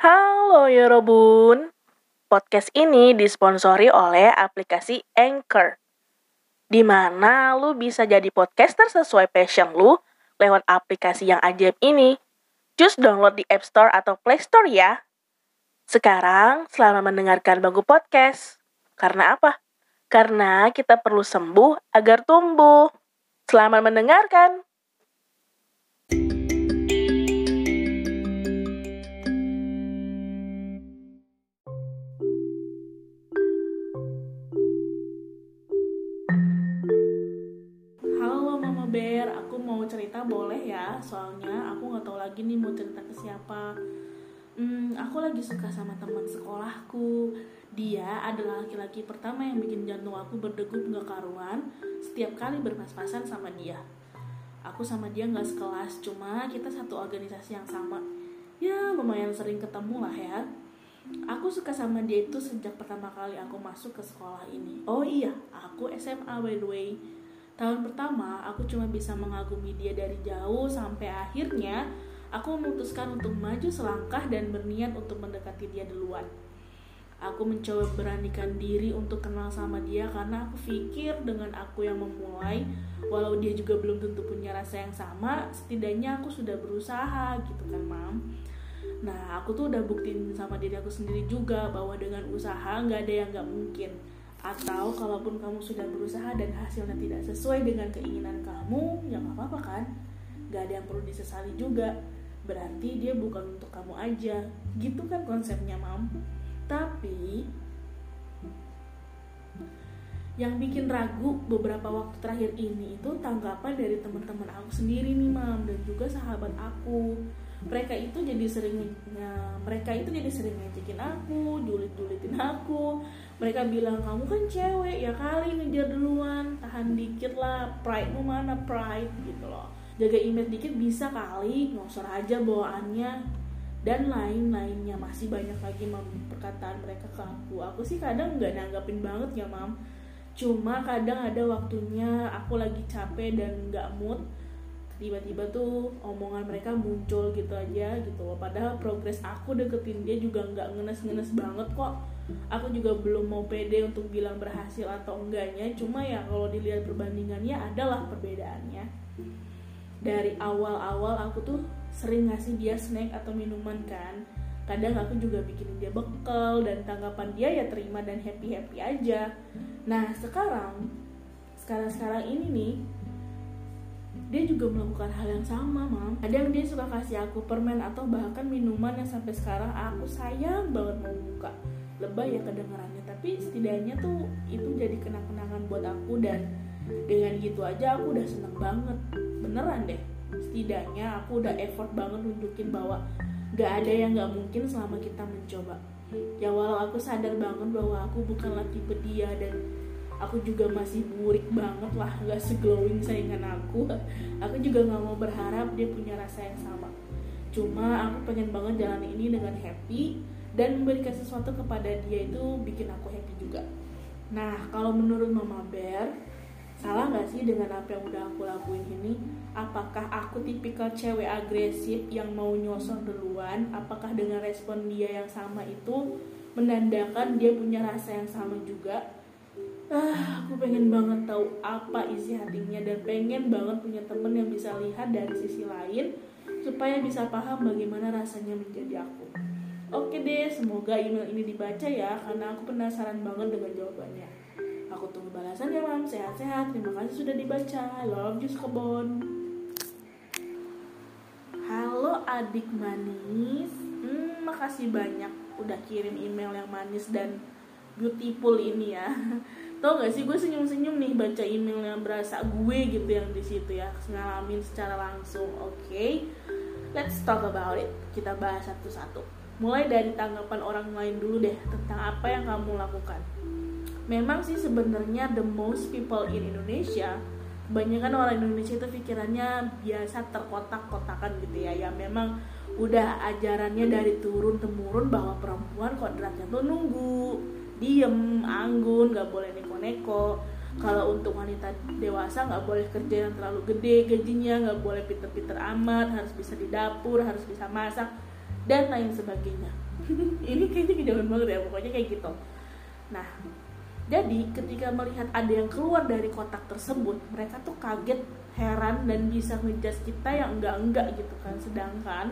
Halo Yorobun, podcast ini disponsori oleh aplikasi Anchor, di mana lu bisa jadi podcaster sesuai passion lu lewat aplikasi yang ajaib ini. Just download di App Store atau Play Store ya. Sekarang, selamat mendengarkan Bangku Podcast. Karena apa? Karena kita perlu sembuh agar tumbuh. Selamat mendengarkan. Cerita boleh ya? Soalnya aku nggak tahu lagi nih mau cerita ke siapa. Hmm, aku lagi suka sama teman sekolahku. Dia adalah laki-laki pertama yang bikin jantung aku berdegup nggak karuan setiap kali berpas-pasan sama dia. Aku sama dia nggak sekelas, cuma kita satu organisasi yang sama. Ya, lumayan sering ketemu lah ya. Aku suka sama dia itu sejak pertama kali aku masuk ke sekolah ini. Oh iya, aku SMA by the way. Tahun pertama, aku cuma bisa mengagumi dia dari jauh sampai akhirnya aku memutuskan untuk maju selangkah dan berniat untuk mendekati dia duluan. Aku mencoba beranikan diri untuk kenal sama dia karena aku pikir dengan aku yang memulai, walau dia juga belum tentu punya rasa yang sama, setidaknya aku sudah berusaha gitu kan, Mam. Nah, aku tuh udah buktiin sama diri aku sendiri juga bahwa dengan usaha nggak ada yang nggak mungkin. Atau kalaupun kamu sudah berusaha dan hasilnya tidak sesuai dengan keinginan kamu, ya nggak apa-apa kan? Nggak ada yang perlu disesali juga. Berarti dia bukan untuk kamu aja. Gitu kan konsepnya, Mam. Tapi yang bikin ragu beberapa waktu terakhir ini itu tanggapan dari teman-teman aku sendiri nih mam dan juga sahabat aku mereka itu jadi sering ya, mereka itu jadi sering ngecekin aku julit-julitin aku. Mereka bilang kamu kan cewek ya kali ngejar duluan. Tahan dikit lah pride mu mana pride gitu loh. Jaga image dikit bisa kali ngosor aja bawaannya. Dan lain-lainnya masih banyak lagi mam perkataan mereka ke aku. Aku sih kadang nggak nanggapin banget ya mam. Cuma kadang ada waktunya aku lagi capek dan nggak mood tiba-tiba tuh omongan mereka muncul gitu aja gitu loh. Padahal progres aku deketin dia juga nggak ngenes-ngenes banget kok. Aku juga belum mau pede untuk bilang berhasil atau enggaknya. Cuma ya kalau dilihat perbandingannya adalah perbedaannya. Dari awal-awal aku tuh sering ngasih dia snack atau minuman kan. Kadang aku juga bikinin dia bekal dan tanggapan dia ya terima dan happy happy aja. Nah sekarang sekarang sekarang ini nih dia juga melakukan hal yang sama mam. Kadang dia suka kasih aku permen atau bahkan minuman yang sampai sekarang aku sayang banget mau buka. Lebay ya kedengarannya tapi setidaknya tuh itu jadi kenang-kenangan buat aku dan dengan gitu aja aku udah seneng banget. Beneran deh setidaknya aku udah effort banget nunjukin bahwa gak ada yang gak mungkin selama kita mencoba. Ya walau aku sadar banget bahwa aku bukanlah tipe dia dan aku juga masih burik banget lah gak seglowing saingan aku. Aku juga gak mau berharap dia punya rasa yang sama. Cuma aku pengen banget jalan ini dengan happy dan memberikan sesuatu kepada dia itu bikin aku happy juga. Nah kalau menurut Mama Bear salah nggak sih dengan apa yang udah aku lakuin ini? Apakah aku tipikal cewek agresif yang mau nyosor duluan? Apakah dengan respon dia yang sama itu menandakan dia punya rasa yang sama juga ah aku pengen banget tahu apa isi hatinya dan pengen banget punya temen yang bisa lihat dari sisi lain supaya bisa paham bagaimana rasanya menjadi aku oke deh semoga email ini dibaca ya karena aku penasaran banget dengan jawabannya Aku tunggu balasan ya mam, sehat-sehat. Terima kasih sudah dibaca. Love you Skobon. Halo adik manis. Hmm, makasih banyak udah kirim email yang manis dan beautiful ini ya. Tau gak sih gue senyum-senyum nih baca email yang berasa gue gitu yang di situ ya ngalamin secara langsung. Oke, okay? let's talk about it. Kita bahas satu-satu. Mulai dari tanggapan orang lain dulu deh tentang apa yang kamu lakukan memang sih sebenarnya the most people in Indonesia kebanyakan orang Indonesia itu pikirannya biasa terkotak-kotakan gitu ya ya memang udah ajarannya dari turun temurun bahwa perempuan kodratnya tuh nunggu diem anggun nggak boleh neko-neko. Kalau untuk wanita dewasa nggak boleh kerja yang terlalu gede gajinya nggak boleh pinter-pinter amat harus bisa di dapur harus bisa masak dan lain sebagainya. Ini kayaknya kejauhan banget ya pokoknya kayak gitu. Nah jadi ketika melihat ada yang keluar dari kotak tersebut mereka tuh kaget heran dan bisa ngejudge kita yang enggak enggak gitu kan. Sedangkan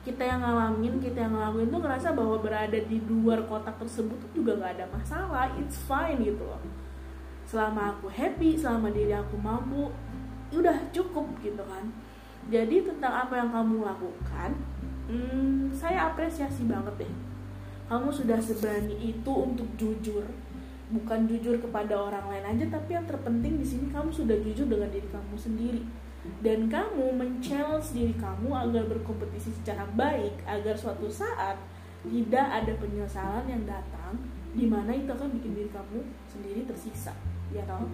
kita yang ngalamin kita yang ngalamin tuh ngerasa bahwa berada di luar kotak tersebut tuh juga nggak ada masalah. It's fine gitu loh. Selama aku happy selama diri aku mampu udah cukup gitu kan. Jadi tentang apa yang kamu lakukan hmm, saya apresiasi banget deh. Kamu sudah seberani itu untuk jujur bukan jujur kepada orang lain aja tapi yang terpenting di sini kamu sudah jujur dengan diri kamu sendiri. Dan kamu men-challenge diri kamu agar berkompetisi secara baik agar suatu saat tidak ada penyesalan yang datang di mana itu akan bikin diri kamu sendiri tersiksa ya toh?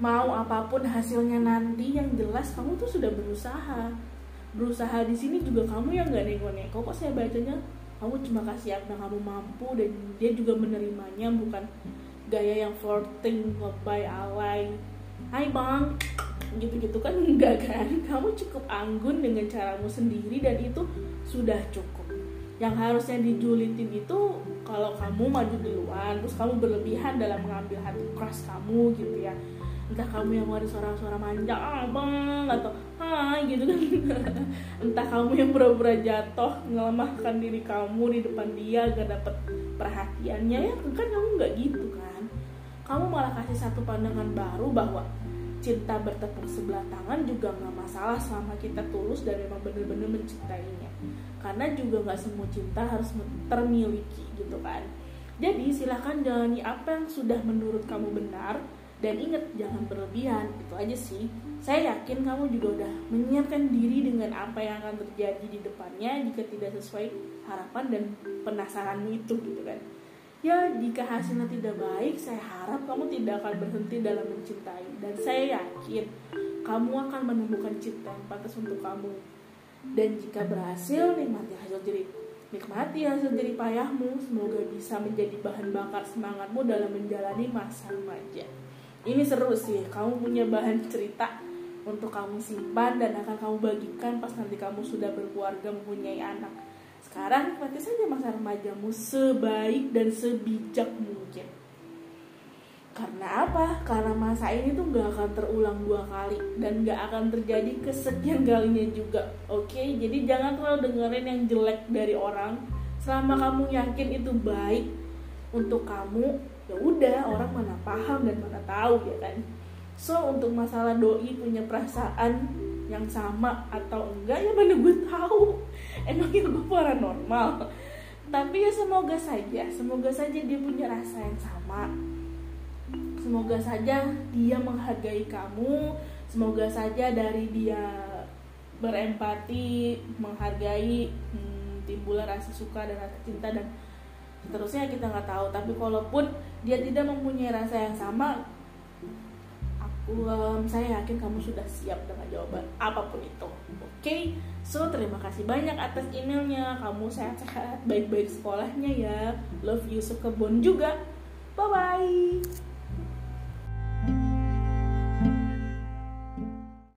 Mau apa pun hasilnya nanti yang jelas kamu tuh sudah berusaha. Berusaha di sini juga kamu yang gak nego-nego kok saya bacanya kamu cuma kasih apa yang kamu mampu dan dia juga menerimanya bukan gaya yang flirting lebay alay. Hai bang. Gitu-gitu kan enggak kan? Kamu cukup anggun dengan caramu sendiri dan itu sudah cukup. Yang harusnya dijulitin itu kalau kamu maju duluan terus kamu berlebihan dalam mengambil hati keras kamu gitu ya. Entah kamu yang ngeluarin suara-suara manja ah bang atau gitu kan. Entah kamu yang pura-pura jatuh ngelemahkan diri kamu di depan dia agar dapat perhatiannya ya kan kamu nggak gitu kan. Kamu malah kasih satu pandangan baru bahwa cinta bertepuk sebelah tangan juga nggak masalah selama kita tulus dan memang benar-benar mencintainya. Karena juga nggak semua cinta harus termiliki gitu kan. Jadi silahkan jalani apa yang sudah menurut kamu benar dan ingat jangan berlebihan. Itu aja sih. Saya yakin kamu juga udah menyiapkan diri dengan apa yang akan terjadi di depannya jika tidak sesuai harapan dan penasaranmu itu gitu kan. Ya jika hasilnya tidak baik saya harap kamu tidak akan berhenti dalam mencintai. Dan saya yakin kamu akan menemukan cinta yang pantas untuk kamu. Dan jika berhasil nikmati hasil jerih nikmati hasil jerih payahmu. Semoga bisa menjadi bahan bakar semangatmu dalam menjalani masa remaja ini seru sih kamu punya bahan cerita untuk kamu simpan dan akan kamu bagikan pas nanti kamu sudah berkeluarga mempunyai anak sekarang nikmati saja masa remajamu sebaik dan sebijak mungkin karena apa? Karena masa ini tuh gak akan terulang dua kali dan gak akan terjadi kesekian kalinya juga. Oke, okay? jadi jangan terlalu dengerin yang jelek dari orang. Selama kamu yakin itu baik untuk kamu, ya udah orang mana paham dan mana tahu ya kan? So untuk masalah doi punya perasaan yang sama atau enggak ya mana gue tahu. Emangnya gue paranormal? Tapi ya semoga saja semoga saja dia punya rasa yang sama. Semoga saja dia menghargai kamu. Semoga saja dari dia berempati menghargai hmm, timbul rasa suka dan rasa cinta dan seterusnya kita nggak tahu tapi kalaupun dia tidak mempunyai rasa yang sama aku um, saya yakin kamu sudah siap dengan jawaban apa pun itu. Oke? Okay? so terima kasih banyak atas emailnya. Kamu sehat-sehat baik-baik sekolahnya ya. Love you sekebon juga. Bye bye